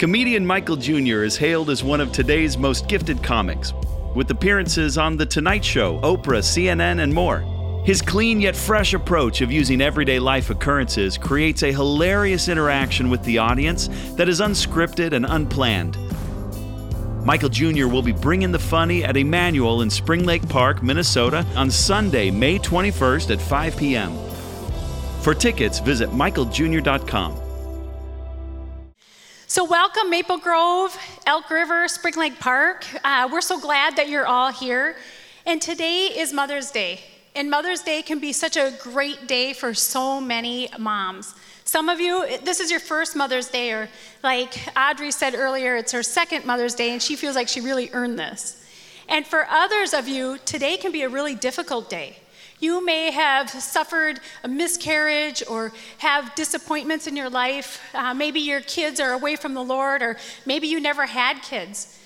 Comedian Michael Jr. is hailed as one of today's most gifted comics, with appearances on The Tonight Show, Oprah, CNN, and more. His clean yet fresh approach of using everyday life occurrences creates a hilarious interaction with the audience that is unscripted and unplanned. Michael Jr. will be bringing the funny at Emmanuel in Spring Lake Park, Minnesota on Sunday, May 21st at 5 p.m. For tickets, visit michaeljr.com. So, welcome, Maple Grove, Elk River, Spring Lake Park. Uh, we're so glad that you're all here. And today is Mother's Day. And Mother's Day can be such a great day for so many moms. Some of you, this is your first Mother's Day, or like Audrey said earlier, it's her second Mother's Day, and she feels like she really earned this. And for others of you, today can be a really difficult day. You may have suffered a miscarriage or have disappointments in your life. Uh, maybe your kids are away from the Lord, or maybe you never had kids.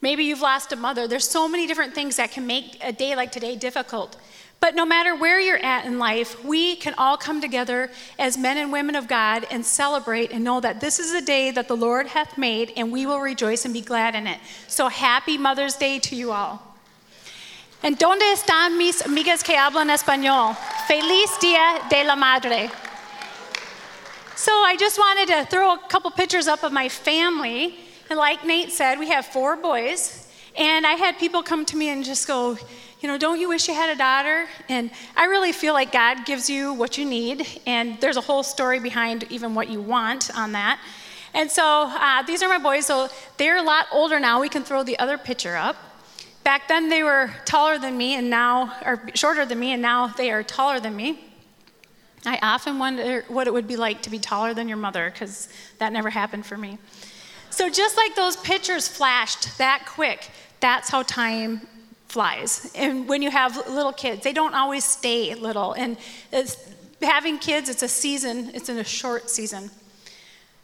Maybe you've lost a mother. There's so many different things that can make a day like today difficult. But no matter where you're at in life, we can all come together as men and women of God and celebrate and know that this is a day that the Lord hath made and we will rejoice and be glad in it. So happy Mother's Day to you all. ¿En dónde están mis amigas que hablan español? Feliz Día de la Madre. So I just wanted to throw a couple pictures up of my family. And like Nate said, we have four boys. And I had people come to me and just go, you know, don't you wish you had a daughter? And I really feel like God gives you what you need. And there's a whole story behind even what you want on that. And so uh, these are my boys. So they're a lot older now. We can throw the other picture up. Back then, they were taller than me, and now, or shorter than me, and now they are taller than me. I often wonder what it would be like to be taller than your mother, because that never happened for me. So, just like those pictures flashed that quick, that's how time flies. And when you have little kids, they don't always stay little. And having kids, it's a season, it's in a short season.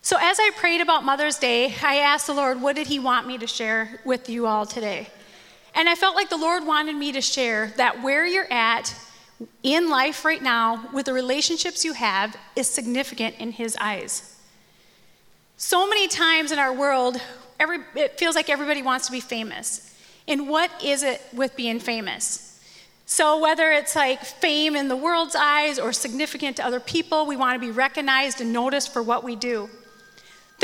So, as I prayed about Mother's Day, I asked the Lord, what did He want me to share with you all today? And I felt like the Lord wanted me to share that where you're at in life right now with the relationships you have is significant in His eyes. So many times in our world, every, it feels like everybody wants to be famous. And what is it with being famous? So, whether it's like fame in the world's eyes or significant to other people, we want to be recognized and noticed for what we do.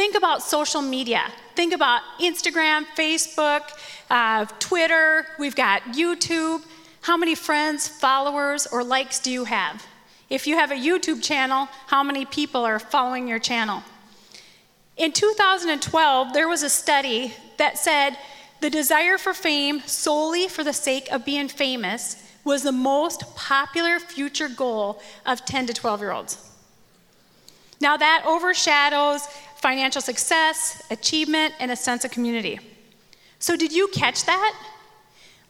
Think about social media. Think about Instagram, Facebook, uh, Twitter. We've got YouTube. How many friends, followers, or likes do you have? If you have a YouTube channel, how many people are following your channel? In 2012, there was a study that said the desire for fame solely for the sake of being famous was the most popular future goal of 10 to 12 year olds. Now, that overshadows financial success, achievement, and a sense of community. So, did you catch that?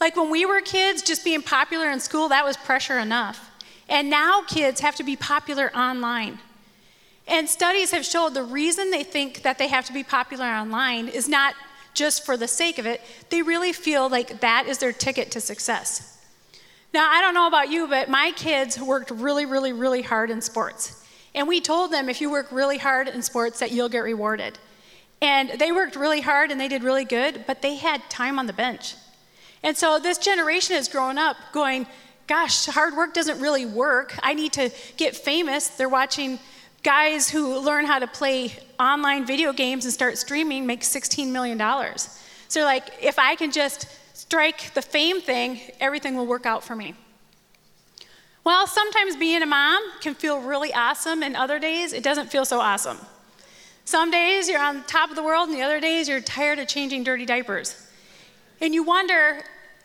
Like when we were kids, just being popular in school, that was pressure enough. And now kids have to be popular online. And studies have showed the reason they think that they have to be popular online is not just for the sake of it, they really feel like that is their ticket to success. Now, I don't know about you, but my kids worked really, really, really hard in sports. And we told them if you work really hard in sports that you'll get rewarded. And they worked really hard and they did really good, but they had time on the bench. And so this generation has grown up going, gosh, hard work doesn't really work. I need to get famous. They're watching guys who learn how to play online video games and start streaming make $16 million. So, like, if I can just strike the fame thing, everything will work out for me. Well, sometimes being a mom can feel really awesome, and other days it doesn't feel so awesome. Some days you're on top of the world, and the other days you're tired of changing dirty diapers. And you wonder,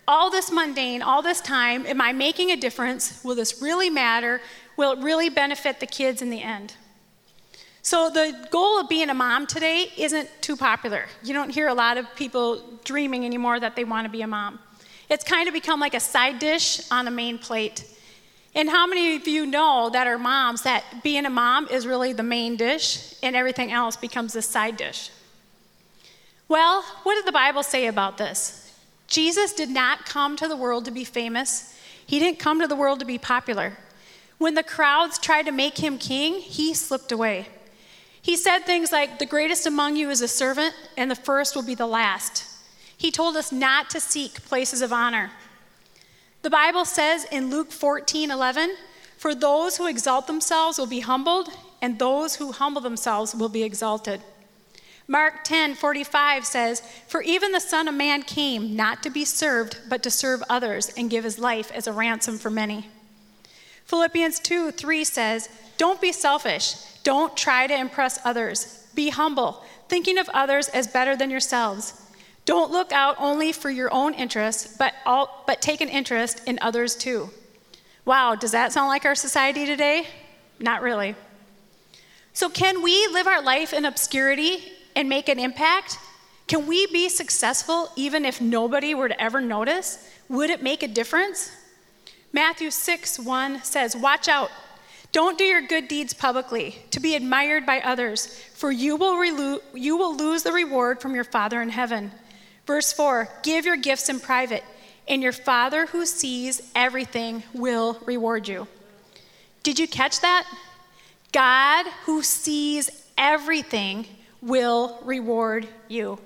all this mundane, all this time, am I making a difference? Will this really matter? Will it really benefit the kids in the end? So, the goal of being a mom today isn't too popular. You don't hear a lot of people dreaming anymore that they want to be a mom. It's kind of become like a side dish on a main plate. And how many of you know that are moms that being a mom is really the main dish and everything else becomes a side dish? Well, what did the Bible say about this? Jesus did not come to the world to be famous, he didn't come to the world to be popular. When the crowds tried to make him king, he slipped away. He said things like, The greatest among you is a servant, and the first will be the last. He told us not to seek places of honor. The Bible says in Luke 14 11, For those who exalt themselves will be humbled, and those who humble themselves will be exalted. Mark 10 45 says, For even the Son of Man came not to be served, but to serve others and give his life as a ransom for many. Philippians 2 3 says, Don't be selfish. Don't try to impress others. Be humble, thinking of others as better than yourselves. Don't look out only for your own interests, but, all, but take an interest in others too. Wow, does that sound like our society today? Not really. So, can we live our life in obscurity and make an impact? Can we be successful even if nobody were to ever notice? Would it make a difference? Matthew 6 1 says, Watch out. Don't do your good deeds publicly to be admired by others, for you will, relu- you will lose the reward from your Father in heaven. Verse 4 Give your gifts in private, and your Father who sees everything will reward you. Did you catch that? God who sees everything will reward you.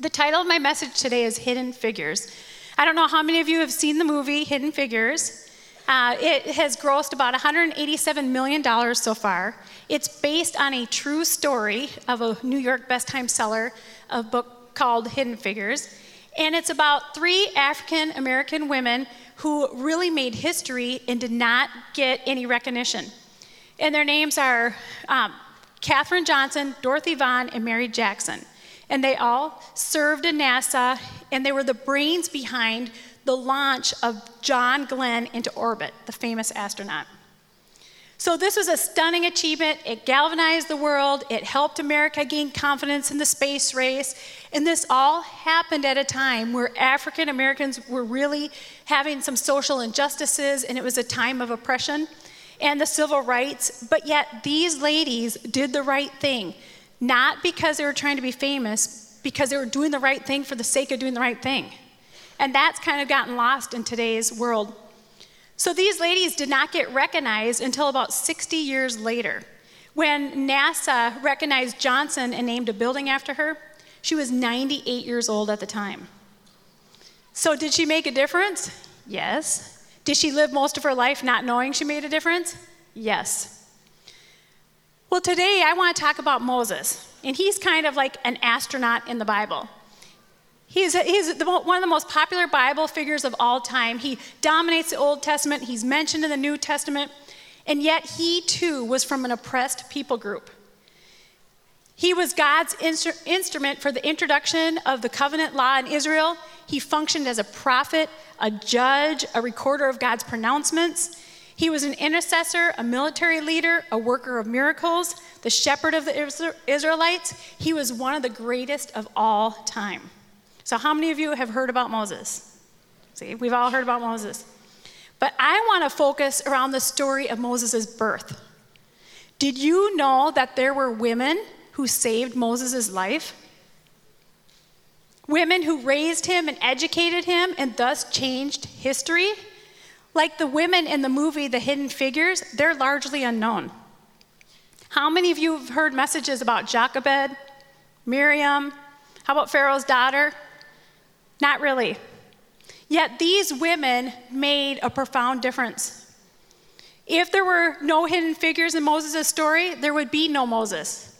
The title of my message today is Hidden Figures. I don't know how many of you have seen the movie Hidden Figures. Uh, it has grossed about $187 million so far. It's based on a true story of a New York best time seller, a book called Hidden Figures. And it's about three African American women who really made history and did not get any recognition. And their names are um, Katherine Johnson, Dorothy Vaughan, and Mary Jackson. And they all served in NASA, and they were the brains behind the launch of John Glenn into orbit, the famous astronaut. So, this was a stunning achievement. It galvanized the world, it helped America gain confidence in the space race. And this all happened at a time where African Americans were really having some social injustices, and it was a time of oppression and the civil rights. But yet, these ladies did the right thing, not because they were trying to be famous, because they were doing the right thing for the sake of doing the right thing. And that's kind of gotten lost in today's world. So these ladies did not get recognized until about 60 years later. When NASA recognized Johnson and named a building after her, she was 98 years old at the time. So, did she make a difference? Yes. Did she live most of her life not knowing she made a difference? Yes. Well, today I want to talk about Moses, and he's kind of like an astronaut in the Bible. He's, he's the, one of the most popular Bible figures of all time. He dominates the Old Testament, he's mentioned in the New Testament, and yet he too was from an oppressed people group. He was God's instru- instrument for the introduction of the covenant law in Israel. He functioned as a prophet, a judge, a recorder of God's pronouncements. He was an intercessor, a military leader, a worker of miracles, the shepherd of the Israelites. He was one of the greatest of all time. So, how many of you have heard about Moses? See, we've all heard about Moses. But I want to focus around the story of Moses' birth. Did you know that there were women who saved Moses' life? Women who raised him and educated him and thus changed history? Like the women in the movie The Hidden Figures, they're largely unknown. How many of you have heard messages about Jochebed, Miriam? How about Pharaoh's daughter? Not really. Yet these women made a profound difference. If there were no hidden figures in Moses' story, there would be no Moses.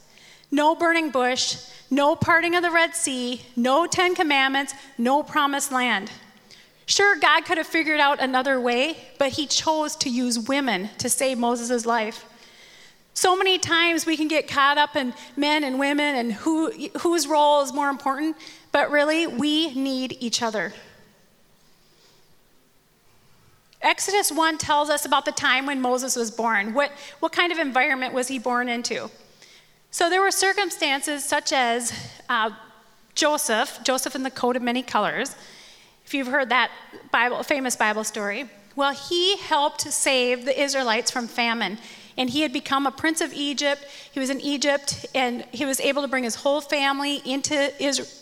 No burning bush, no parting of the Red Sea, no Ten Commandments, no promised land. Sure, God could have figured out another way, but he chose to use women to save Moses' life. So many times we can get caught up in men and women and who, whose role is more important, but really, we need each other. Exodus 1 tells us about the time when Moses was born. What, what kind of environment was he born into? So there were circumstances such as uh, Joseph, Joseph in the coat of many colors. If you've heard that Bible, famous Bible story, well, he helped save the Israelites from famine and he had become a prince of Egypt. He was in Egypt, and he was able to bring his whole family into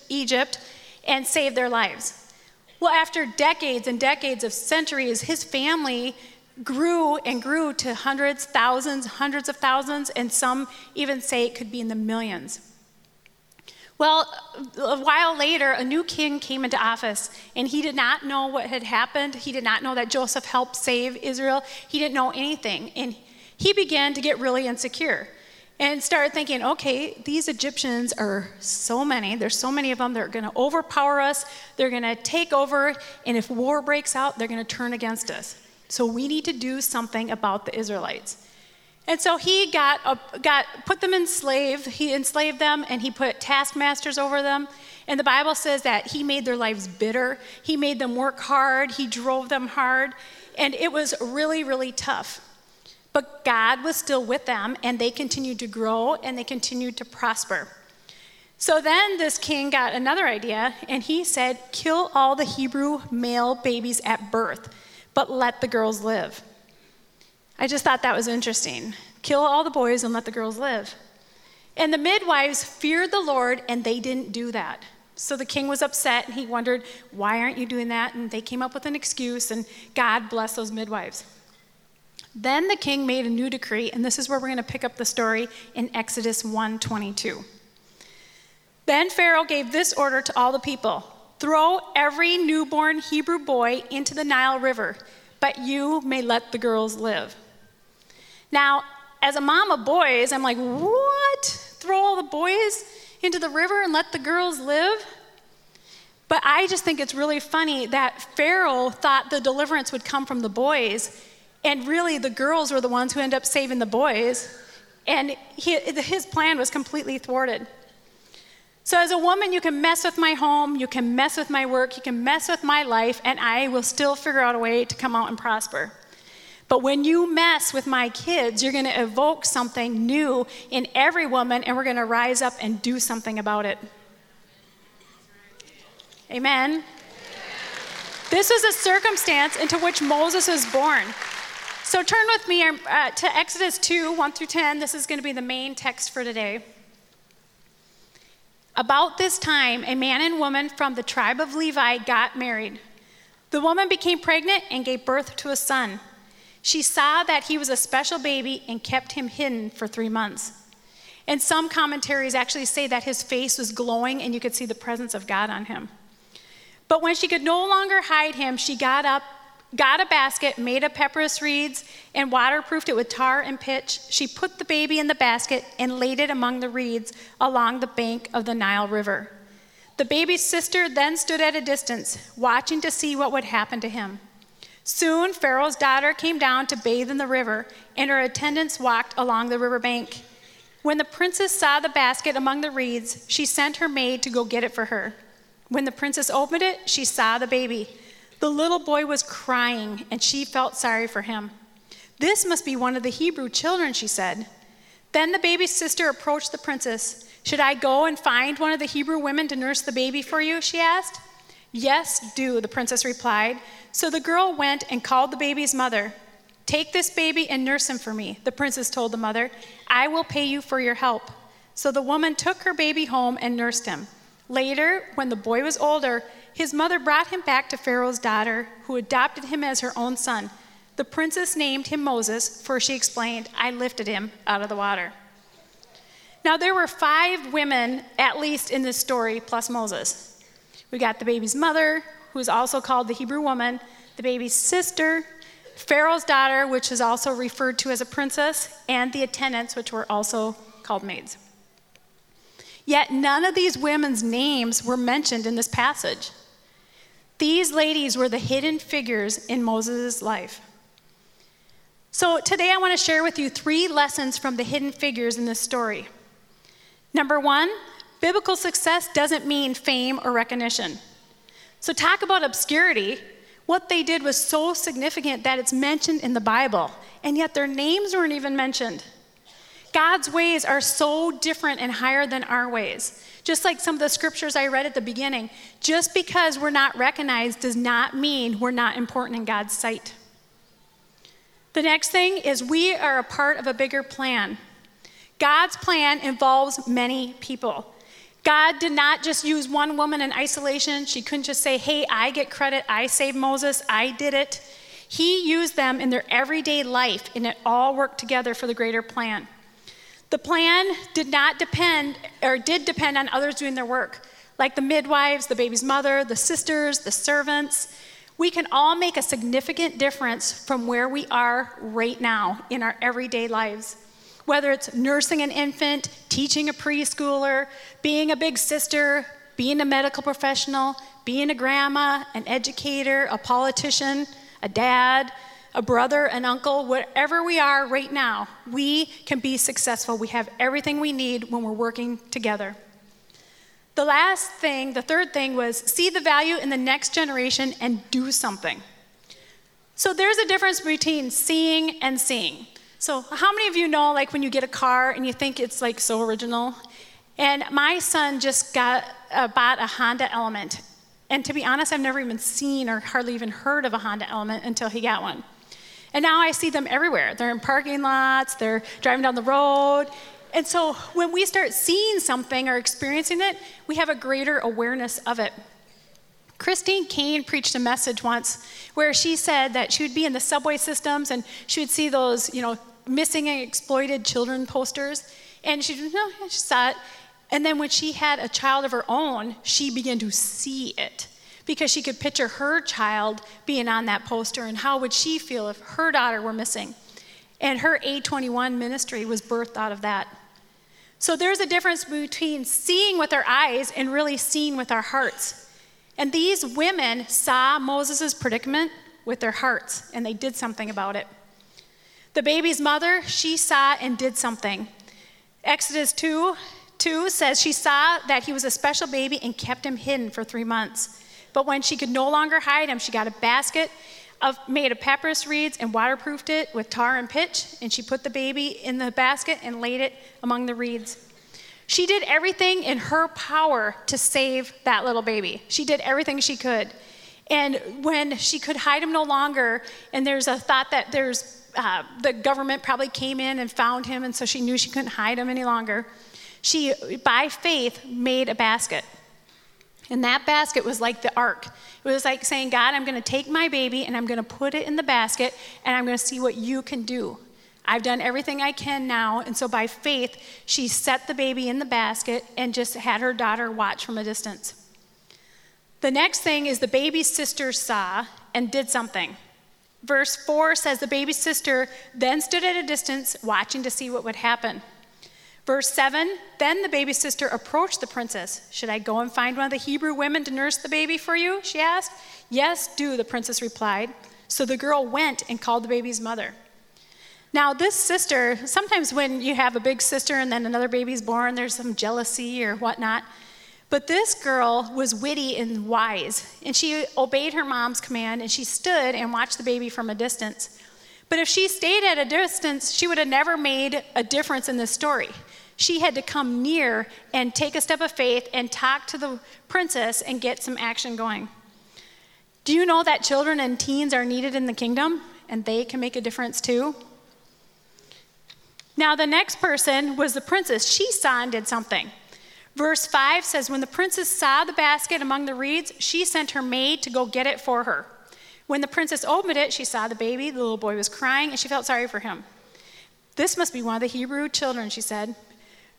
Egypt and save their lives. Well, after decades and decades of centuries, his family grew and grew to hundreds, thousands, hundreds of thousands, and some even say it could be in the millions. Well, a while later, a new king came into office, and he did not know what had happened. He did not know that Joseph helped save Israel. He didn't know anything. And he began to get really insecure and started thinking, okay, these Egyptians are so many. There's so many of them. They're going to overpower us. They're going to take over. And if war breaks out, they're going to turn against us. So we need to do something about the Israelites. And so he got, a, got put them in slave. He enslaved them and he put taskmasters over them. And the Bible says that he made their lives bitter. He made them work hard. He drove them hard. And it was really, really tough. But God was still with them and they continued to grow and they continued to prosper. So then this king got another idea and he said, Kill all the Hebrew male babies at birth, but let the girls live. I just thought that was interesting. Kill all the boys and let the girls live. And the midwives feared the Lord, and they didn't do that. So the king was upset, and he wondered, Why aren't you doing that? And they came up with an excuse, and God blessed those midwives. Then the king made a new decree, and this is where we're going to pick up the story in Exodus 1:22. Then Pharaoh gave this order to all the people: Throw every newborn Hebrew boy into the Nile River, but you may let the girls live. Now, as a mom of boys, I'm like, what? Throw all the boys into the river and let the girls live? But I just think it's really funny that Pharaoh thought the deliverance would come from the boys, and really the girls were the ones who end up saving the boys, and he, his plan was completely thwarted. So, as a woman, you can mess with my home, you can mess with my work, you can mess with my life, and I will still figure out a way to come out and prosper. But when you mess with my kids, you're going to evoke something new in every woman, and we're going to rise up and do something about it. Amen. This was a circumstance into which Moses was born. So turn with me uh, to Exodus 2 1 through 10. This is going to be the main text for today. About this time, a man and woman from the tribe of Levi got married. The woman became pregnant and gave birth to a son. She saw that he was a special baby and kept him hidden for three months. And some commentaries actually say that his face was glowing and you could see the presence of God on him. But when she could no longer hide him, she got up, got a basket, made of papyrus reeds, and waterproofed it with tar and pitch. She put the baby in the basket and laid it among the reeds along the bank of the Nile River. The baby's sister then stood at a distance, watching to see what would happen to him. Soon Pharaoh's daughter came down to bathe in the river, and her attendants walked along the river bank. When the princess saw the basket among the reeds, she sent her maid to go get it for her. When the princess opened it, she saw the baby. The little boy was crying, and she felt sorry for him. This must be one of the Hebrew children, she said. Then the baby's sister approached the princess. Should I go and find one of the Hebrew women to nurse the baby for you? she asked. Yes, do, the princess replied. So the girl went and called the baby's mother. Take this baby and nurse him for me, the princess told the mother. I will pay you for your help. So the woman took her baby home and nursed him. Later, when the boy was older, his mother brought him back to Pharaoh's daughter, who adopted him as her own son. The princess named him Moses, for she explained, I lifted him out of the water. Now, there were five women, at least in this story, plus Moses. We got the baby's mother, who is also called the Hebrew woman, the baby's sister, Pharaoh's daughter, which is also referred to as a princess, and the attendants, which were also called maids. Yet none of these women's names were mentioned in this passage. These ladies were the hidden figures in Moses' life. So today I want to share with you three lessons from the hidden figures in this story. Number one, Biblical success doesn't mean fame or recognition. So, talk about obscurity. What they did was so significant that it's mentioned in the Bible, and yet their names weren't even mentioned. God's ways are so different and higher than our ways. Just like some of the scriptures I read at the beginning, just because we're not recognized does not mean we're not important in God's sight. The next thing is we are a part of a bigger plan. God's plan involves many people. God did not just use one woman in isolation. She couldn't just say, hey, I get credit. I saved Moses. I did it. He used them in their everyday life, and it all worked together for the greater plan. The plan did not depend, or did depend on others doing their work, like the midwives, the baby's mother, the sisters, the servants. We can all make a significant difference from where we are right now in our everyday lives. Whether it's nursing an infant, teaching a preschooler, being a big sister, being a medical professional, being a grandma, an educator, a politician, a dad, a brother, an uncle, whatever we are right now, we can be successful. We have everything we need when we're working together. The last thing, the third thing was see the value in the next generation and do something. So there's a difference between seeing and seeing. So, how many of you know, like, when you get a car and you think it's like so original? And my son just got uh, bought a Honda Element. And to be honest, I've never even seen or hardly even heard of a Honda Element until he got one. And now I see them everywhere. They're in parking lots, they're driving down the road. And so when we start seeing something or experiencing it, we have a greater awareness of it. Christine Caine preached a message once where she said that she would be in the subway systems and she would see those, you know, missing and exploited children posters. And she, no, she saw it. And then when she had a child of her own, she began to see it because she could picture her child being on that poster and how would she feel if her daughter were missing. And her A21 ministry was birthed out of that. So there's a difference between seeing with our eyes and really seeing with our hearts. And these women saw Moses' predicament with their hearts, and they did something about it. The baby's mother, she saw and did something. Exodus 2 2 says she saw that he was a special baby and kept him hidden for three months. But when she could no longer hide him, she got a basket of, made of papyrus reeds and waterproofed it with tar and pitch, and she put the baby in the basket and laid it among the reeds. She did everything in her power to save that little baby. She did everything she could. And when she could hide him no longer, and there's a thought that there's uh, the government probably came in and found him, and so she knew she couldn't hide him any longer. She, by faith, made a basket. And that basket was like the ark. It was like saying, God, I'm going to take my baby and I'm going to put it in the basket and I'm going to see what you can do. I've done everything I can now. And so by faith, she set the baby in the basket and just had her daughter watch from a distance. The next thing is the baby's sister saw and did something. Verse 4 says the baby's sister then stood at a distance watching to see what would happen. Verse 7 Then the baby sister approached the princess. Should I go and find one of the Hebrew women to nurse the baby for you? she asked. Yes, do, the princess replied. So the girl went and called the baby's mother. Now, this sister, sometimes when you have a big sister and then another baby's born, there's some jealousy or whatnot. But this girl was witty and wise, and she obeyed her mom's command and she stood and watched the baby from a distance. But if she stayed at a distance, she would have never made a difference in this story. She had to come near and take a step of faith and talk to the princess and get some action going. Do you know that children and teens are needed in the kingdom and they can make a difference too? Now, the next person was the princess. She saw and did something. Verse 5 says, When the princess saw the basket among the reeds, she sent her maid to go get it for her. When the princess opened it, she saw the baby. The little boy was crying, and she felt sorry for him. This must be one of the Hebrew children, she said.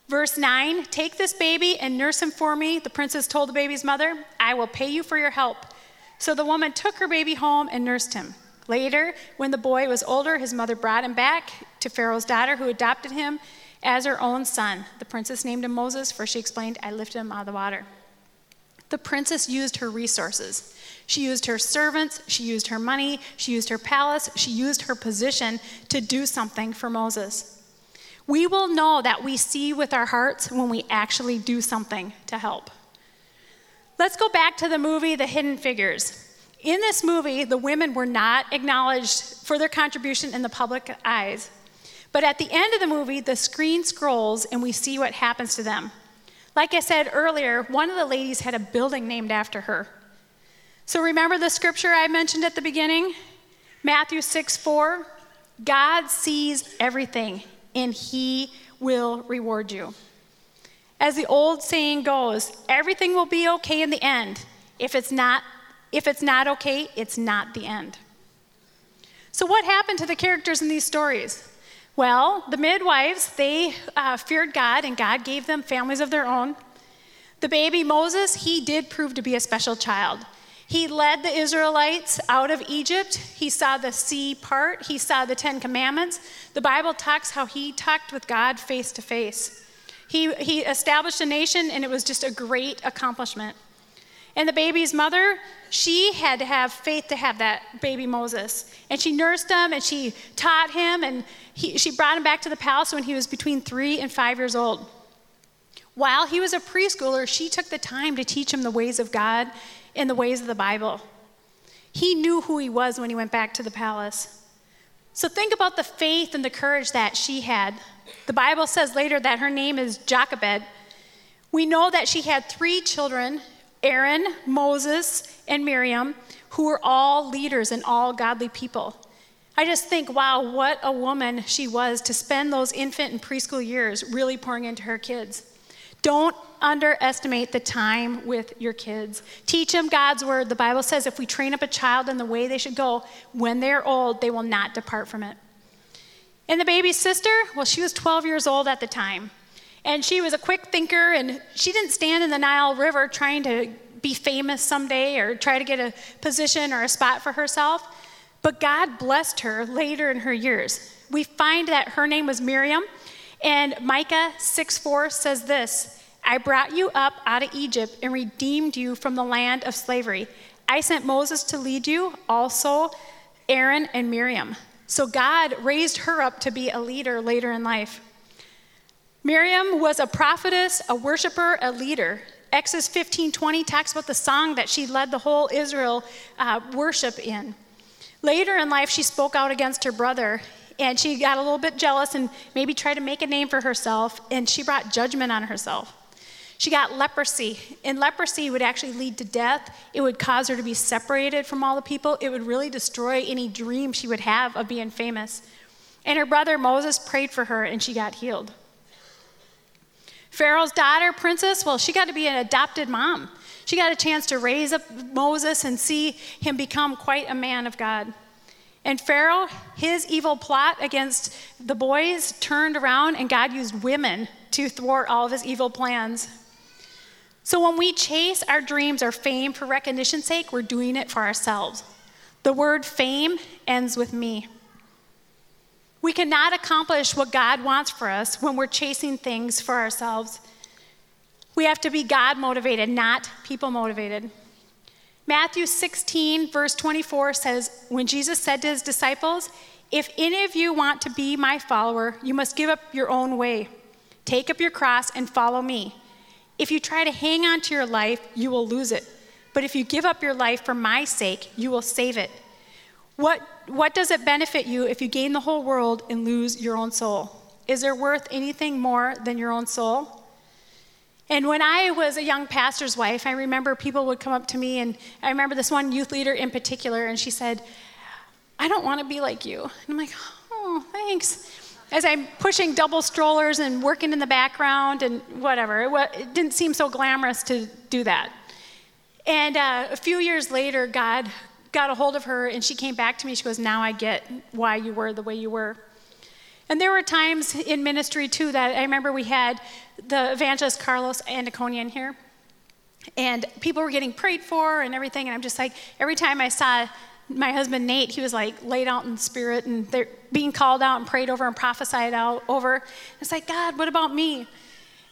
Verse 9 Take this baby and nurse him for me, the princess told the baby's mother. I will pay you for your help. So the woman took her baby home and nursed him. Later, when the boy was older, his mother brought him back to Pharaoh's daughter, who adopted him as her own son. The princess named him Moses, for she explained, I lifted him out of the water. The princess used her resources. She used her servants, she used her money, she used her palace, she used her position to do something for Moses. We will know that we see with our hearts when we actually do something to help. Let's go back to the movie The Hidden Figures. In this movie, the women were not acknowledged for their contribution in the public eyes. But at the end of the movie, the screen scrolls and we see what happens to them. Like I said earlier, one of the ladies had a building named after her. So remember the scripture I mentioned at the beginning? Matthew 6 4. God sees everything and he will reward you. As the old saying goes, everything will be okay in the end. If it's not, if it's not okay, it's not the end. So, what happened to the characters in these stories? Well, the midwives, they uh, feared God, and God gave them families of their own. The baby Moses, he did prove to be a special child. He led the Israelites out of Egypt. He saw the sea part. He saw the Ten Commandments. The Bible talks how he talked with God face to face. He, he established a nation, and it was just a great accomplishment. And the baby's mother, she had to have faith to have that baby Moses. And she nursed him and she taught him, and he, she brought him back to the palace when he was between three and five years old. While he was a preschooler, she took the time to teach him the ways of God and the ways of the Bible. He knew who he was when he went back to the palace. So think about the faith and the courage that she had. The Bible says later that her name is Jochebed. We know that she had three children Aaron, Moses, and Miriam, who were all leaders and all godly people. I just think, wow, what a woman she was to spend those infant and preschool years really pouring into her kids. Don't underestimate the time with your kids. Teach them God's word. The Bible says if we train up a child in the way they should go, when they're old, they will not depart from it. And the baby's sister, well, she was 12 years old at the time. And she was a quick thinker, and she didn't stand in the Nile River trying to be famous someday or try to get a position or a spot for herself. But God blessed her later in her years. We find that her name was Miriam, and Micah 6 4 says this I brought you up out of Egypt and redeemed you from the land of slavery. I sent Moses to lead you, also Aaron and Miriam. So God raised her up to be a leader later in life. Miriam was a prophetess, a worshiper, a leader. Exodus 15:20 talks about the song that she led the whole Israel uh, worship in. Later in life, she spoke out against her brother, and she got a little bit jealous and maybe tried to make a name for herself, and she brought judgment on herself. She got leprosy, and leprosy would actually lead to death. It would cause her to be separated from all the people. It would really destroy any dream she would have of being famous. And her brother Moses prayed for her, and she got healed. Pharaoh's daughter, princess, well, she got to be an adopted mom. She got a chance to raise up Moses and see him become quite a man of God. And Pharaoh, his evil plot against the boys turned around, and God used women to thwart all of his evil plans. So when we chase our dreams or fame for recognition's sake, we're doing it for ourselves. The word fame ends with me. We cannot accomplish what God wants for us when we're chasing things for ourselves. We have to be God motivated, not people motivated. Matthew 16, verse 24 says, When Jesus said to his disciples, If any of you want to be my follower, you must give up your own way. Take up your cross and follow me. If you try to hang on to your life, you will lose it. But if you give up your life for my sake, you will save it. What, what does it benefit you if you gain the whole world and lose your own soul? Is there worth anything more than your own soul? And when I was a young pastor's wife, I remember people would come up to me, and I remember this one youth leader in particular, and she said, I don't want to be like you. And I'm like, oh, thanks. As I'm pushing double strollers and working in the background and whatever, it, it didn't seem so glamorous to do that. And uh, a few years later, God got a hold of her and she came back to me. She goes, Now I get why you were the way you were. And there were times in ministry too that I remember we had the evangelist Carlos Annacondia here. And people were getting prayed for and everything. And I'm just like, every time I saw my husband Nate, he was like laid out in spirit and they're being called out and prayed over and prophesied out over. It's like, God, what about me?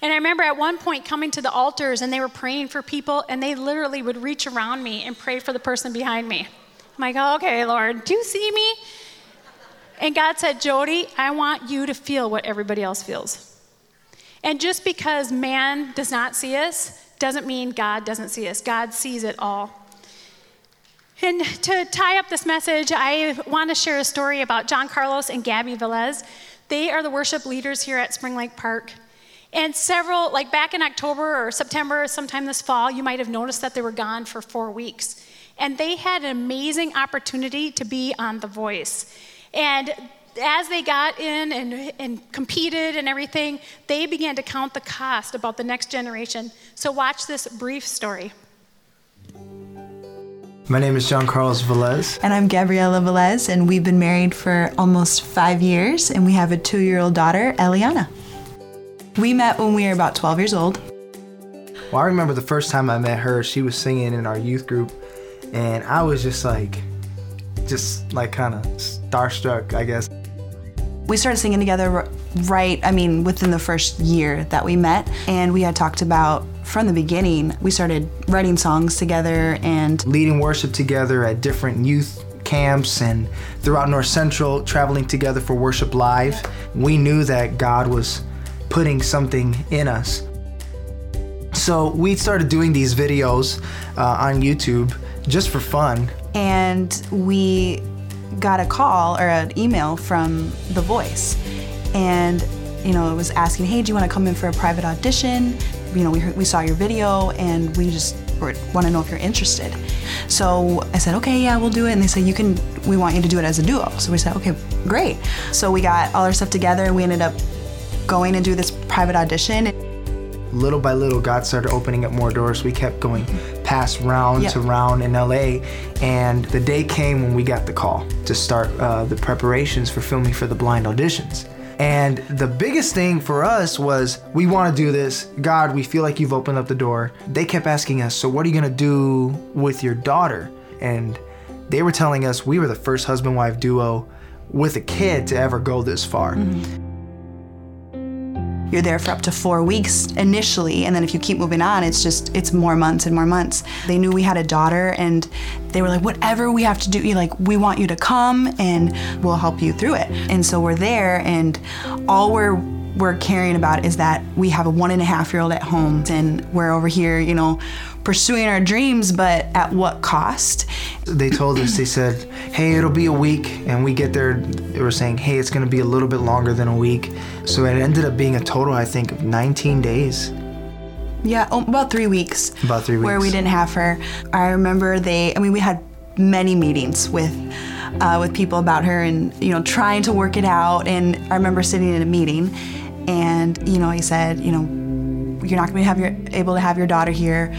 And I remember at one point coming to the altars and they were praying for people and they literally would reach around me and pray for the person behind me. I'm like, okay, Lord, do you see me? And God said, Jody, I want you to feel what everybody else feels. And just because man does not see us doesn't mean God doesn't see us. God sees it all. And to tie up this message, I want to share a story about John Carlos and Gabby Velez. They are the worship leaders here at Spring Lake Park. And several, like back in October or September, sometime this fall, you might have noticed that they were gone for four weeks. And they had an amazing opportunity to be on The Voice. And as they got in and, and competed and everything, they began to count the cost about the next generation. So, watch this brief story. My name is John Carlos Velez. And I'm Gabriela Velez, and we've been married for almost five years, and we have a two year old daughter, Eliana. We met when we were about 12 years old. Well, I remember the first time I met her, she was singing in our youth group, and I was just like, just like kind of starstruck, I guess. We started singing together right, I mean, within the first year that we met, and we had talked about from the beginning, we started writing songs together and leading worship together at different youth camps and throughout North Central, traveling together for Worship Live. We knew that God was putting something in us. So we started doing these videos uh, on YouTube just for fun. And we got a call or an email from The Voice. And, you know, it was asking, hey, do you want to come in for a private audition? You know, we, heard, we saw your video and we just want to know if you're interested. So I said, okay, yeah, we'll do it. And they said, you can, we want you to do it as a duo. So we said, okay, great. So we got all our stuff together. We ended up going and do this private audition. Little by little, God started opening up more doors. We kept going past round yep. to round in LA, and the day came when we got the call to start uh, the preparations for filming for the blind auditions. And the biggest thing for us was we want to do this. God, we feel like you've opened up the door. They kept asking us, So, what are you going to do with your daughter? And they were telling us we were the first husband wife duo with a kid to ever go this far. Mm-hmm. You're there for up to four weeks initially, and then if you keep moving on, it's just it's more months and more months. They knew we had a daughter, and they were like, whatever we have to do, like we want you to come, and we'll help you through it. And so we're there, and all we're we're caring about is that we have a one and a half year old at home, and we're over here, you know, pursuing our dreams, but at what cost? They told us, they said, hey, it'll be a week. And we get there, they were saying, hey, it's going to be a little bit longer than a week. So it ended up being a total, I think, of 19 days. Yeah, oh, about three weeks. About three weeks. Where we didn't have her. I remember they, I mean, we had many meetings with uh, with people about her and you know trying to work it out and i remember sitting in a meeting and you know he said you know you're not gonna be have your, able to have your daughter here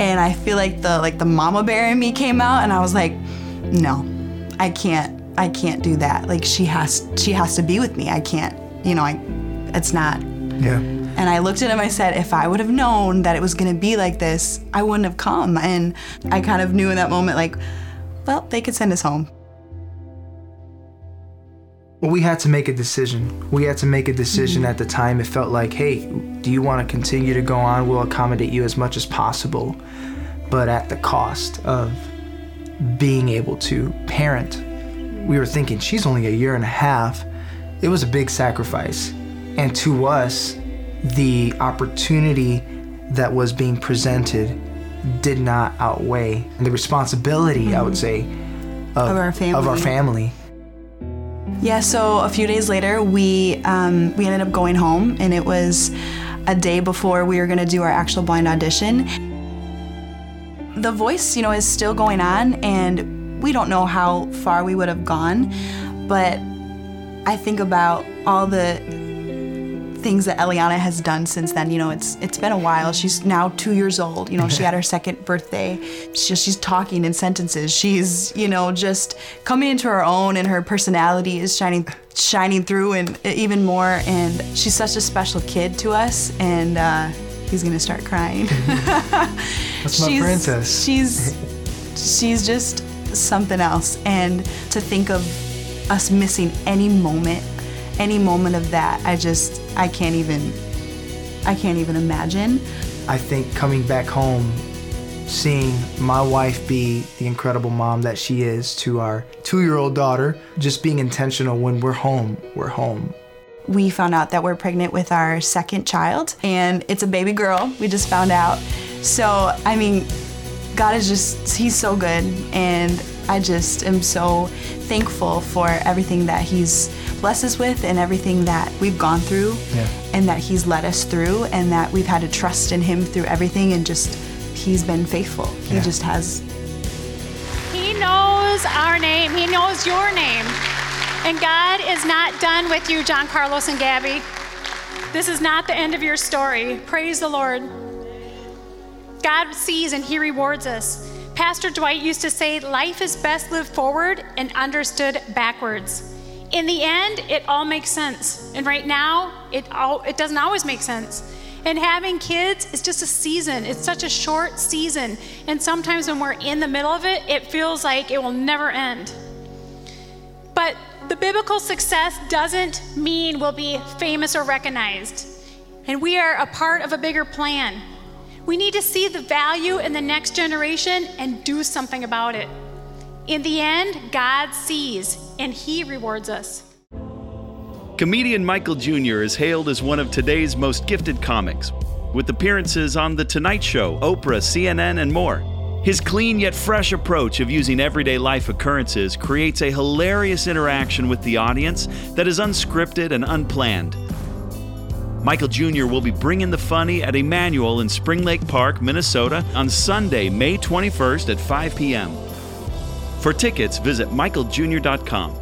and I feel like the like the mama bear in me came out and I was like, no, I can't I can't do that. Like she has she has to be with me. I can't, you know, I it's not. Yeah. And I looked at him, I said, if I would have known that it was gonna be like this, I wouldn't have come. And I kind of knew in that moment, like, well, they could send us home. Well, we had to make a decision. We had to make a decision mm-hmm. at the time. It felt like, hey, do you want to continue to go on? We'll accommodate you as much as possible, but at the cost of being able to parent. We were thinking, she's only a year and a half. It was a big sacrifice. And to us, the opportunity that was being presented did not outweigh the responsibility, mm-hmm. I would say, of, of, our family. Of our family yeah, so a few days later, we um, we ended up going home, and it was a day before we were going to do our actual blind audition. The voice, you know, is still going on, and we don't know how far we would have gone, but I think about all the things that Eliana has done since then. You know, it's it's been a while. She's now two years old. You know, she had her second birthday. She's she's talking in sentences. She's you know just coming into her own, and her personality is shining shining through, and even more. And she's such a special kid to us, and uh, he's gonna start crying. That's my she's, princess. She's she's just something else, and to think of us missing any moment any moment of that, I just I can't even I can't even imagine. I think coming back home, seeing my wife be the incredible mom that she is to our two-year-old daughter, just being intentional when we're home, we're home. We found out that we're pregnant with our second child, and it's a baby girl. We just found out. So, I mean, God is just, He's so good. And I just am so thankful for everything that He's blessed us with and everything that we've gone through yeah. and that He's led us through and that we've had to trust in Him through everything and just He's been faithful. He yeah. just has. He knows our name, He knows your name. And God is not done with you, John Carlos and Gabby. This is not the end of your story. Praise the Lord. God sees and He rewards us. Pastor Dwight used to say, Life is best lived forward and understood backwards. In the end, it all makes sense. And right now, it, all, it doesn't always make sense. And having kids is just a season. It's such a short season. And sometimes when we're in the middle of it, it feels like it will never end. But the biblical success doesn't mean we'll be famous or recognized. And we are a part of a bigger plan. We need to see the value in the next generation and do something about it. In the end, God sees and He rewards us. Comedian Michael Jr. is hailed as one of today's most gifted comics, with appearances on The Tonight Show, Oprah, CNN, and more. His clean yet fresh approach of using everyday life occurrences creates a hilarious interaction with the audience that is unscripted and unplanned. Michael Jr. will be bringing the funny at Emmanuel in Spring Lake Park, Minnesota on Sunday, May 21st at 5 p.m. For tickets, visit michaeljr.com.